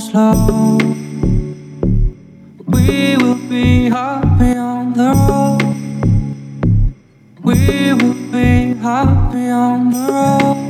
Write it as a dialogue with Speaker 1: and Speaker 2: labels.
Speaker 1: Slow. We will be happy on the road. We will be happy on the road.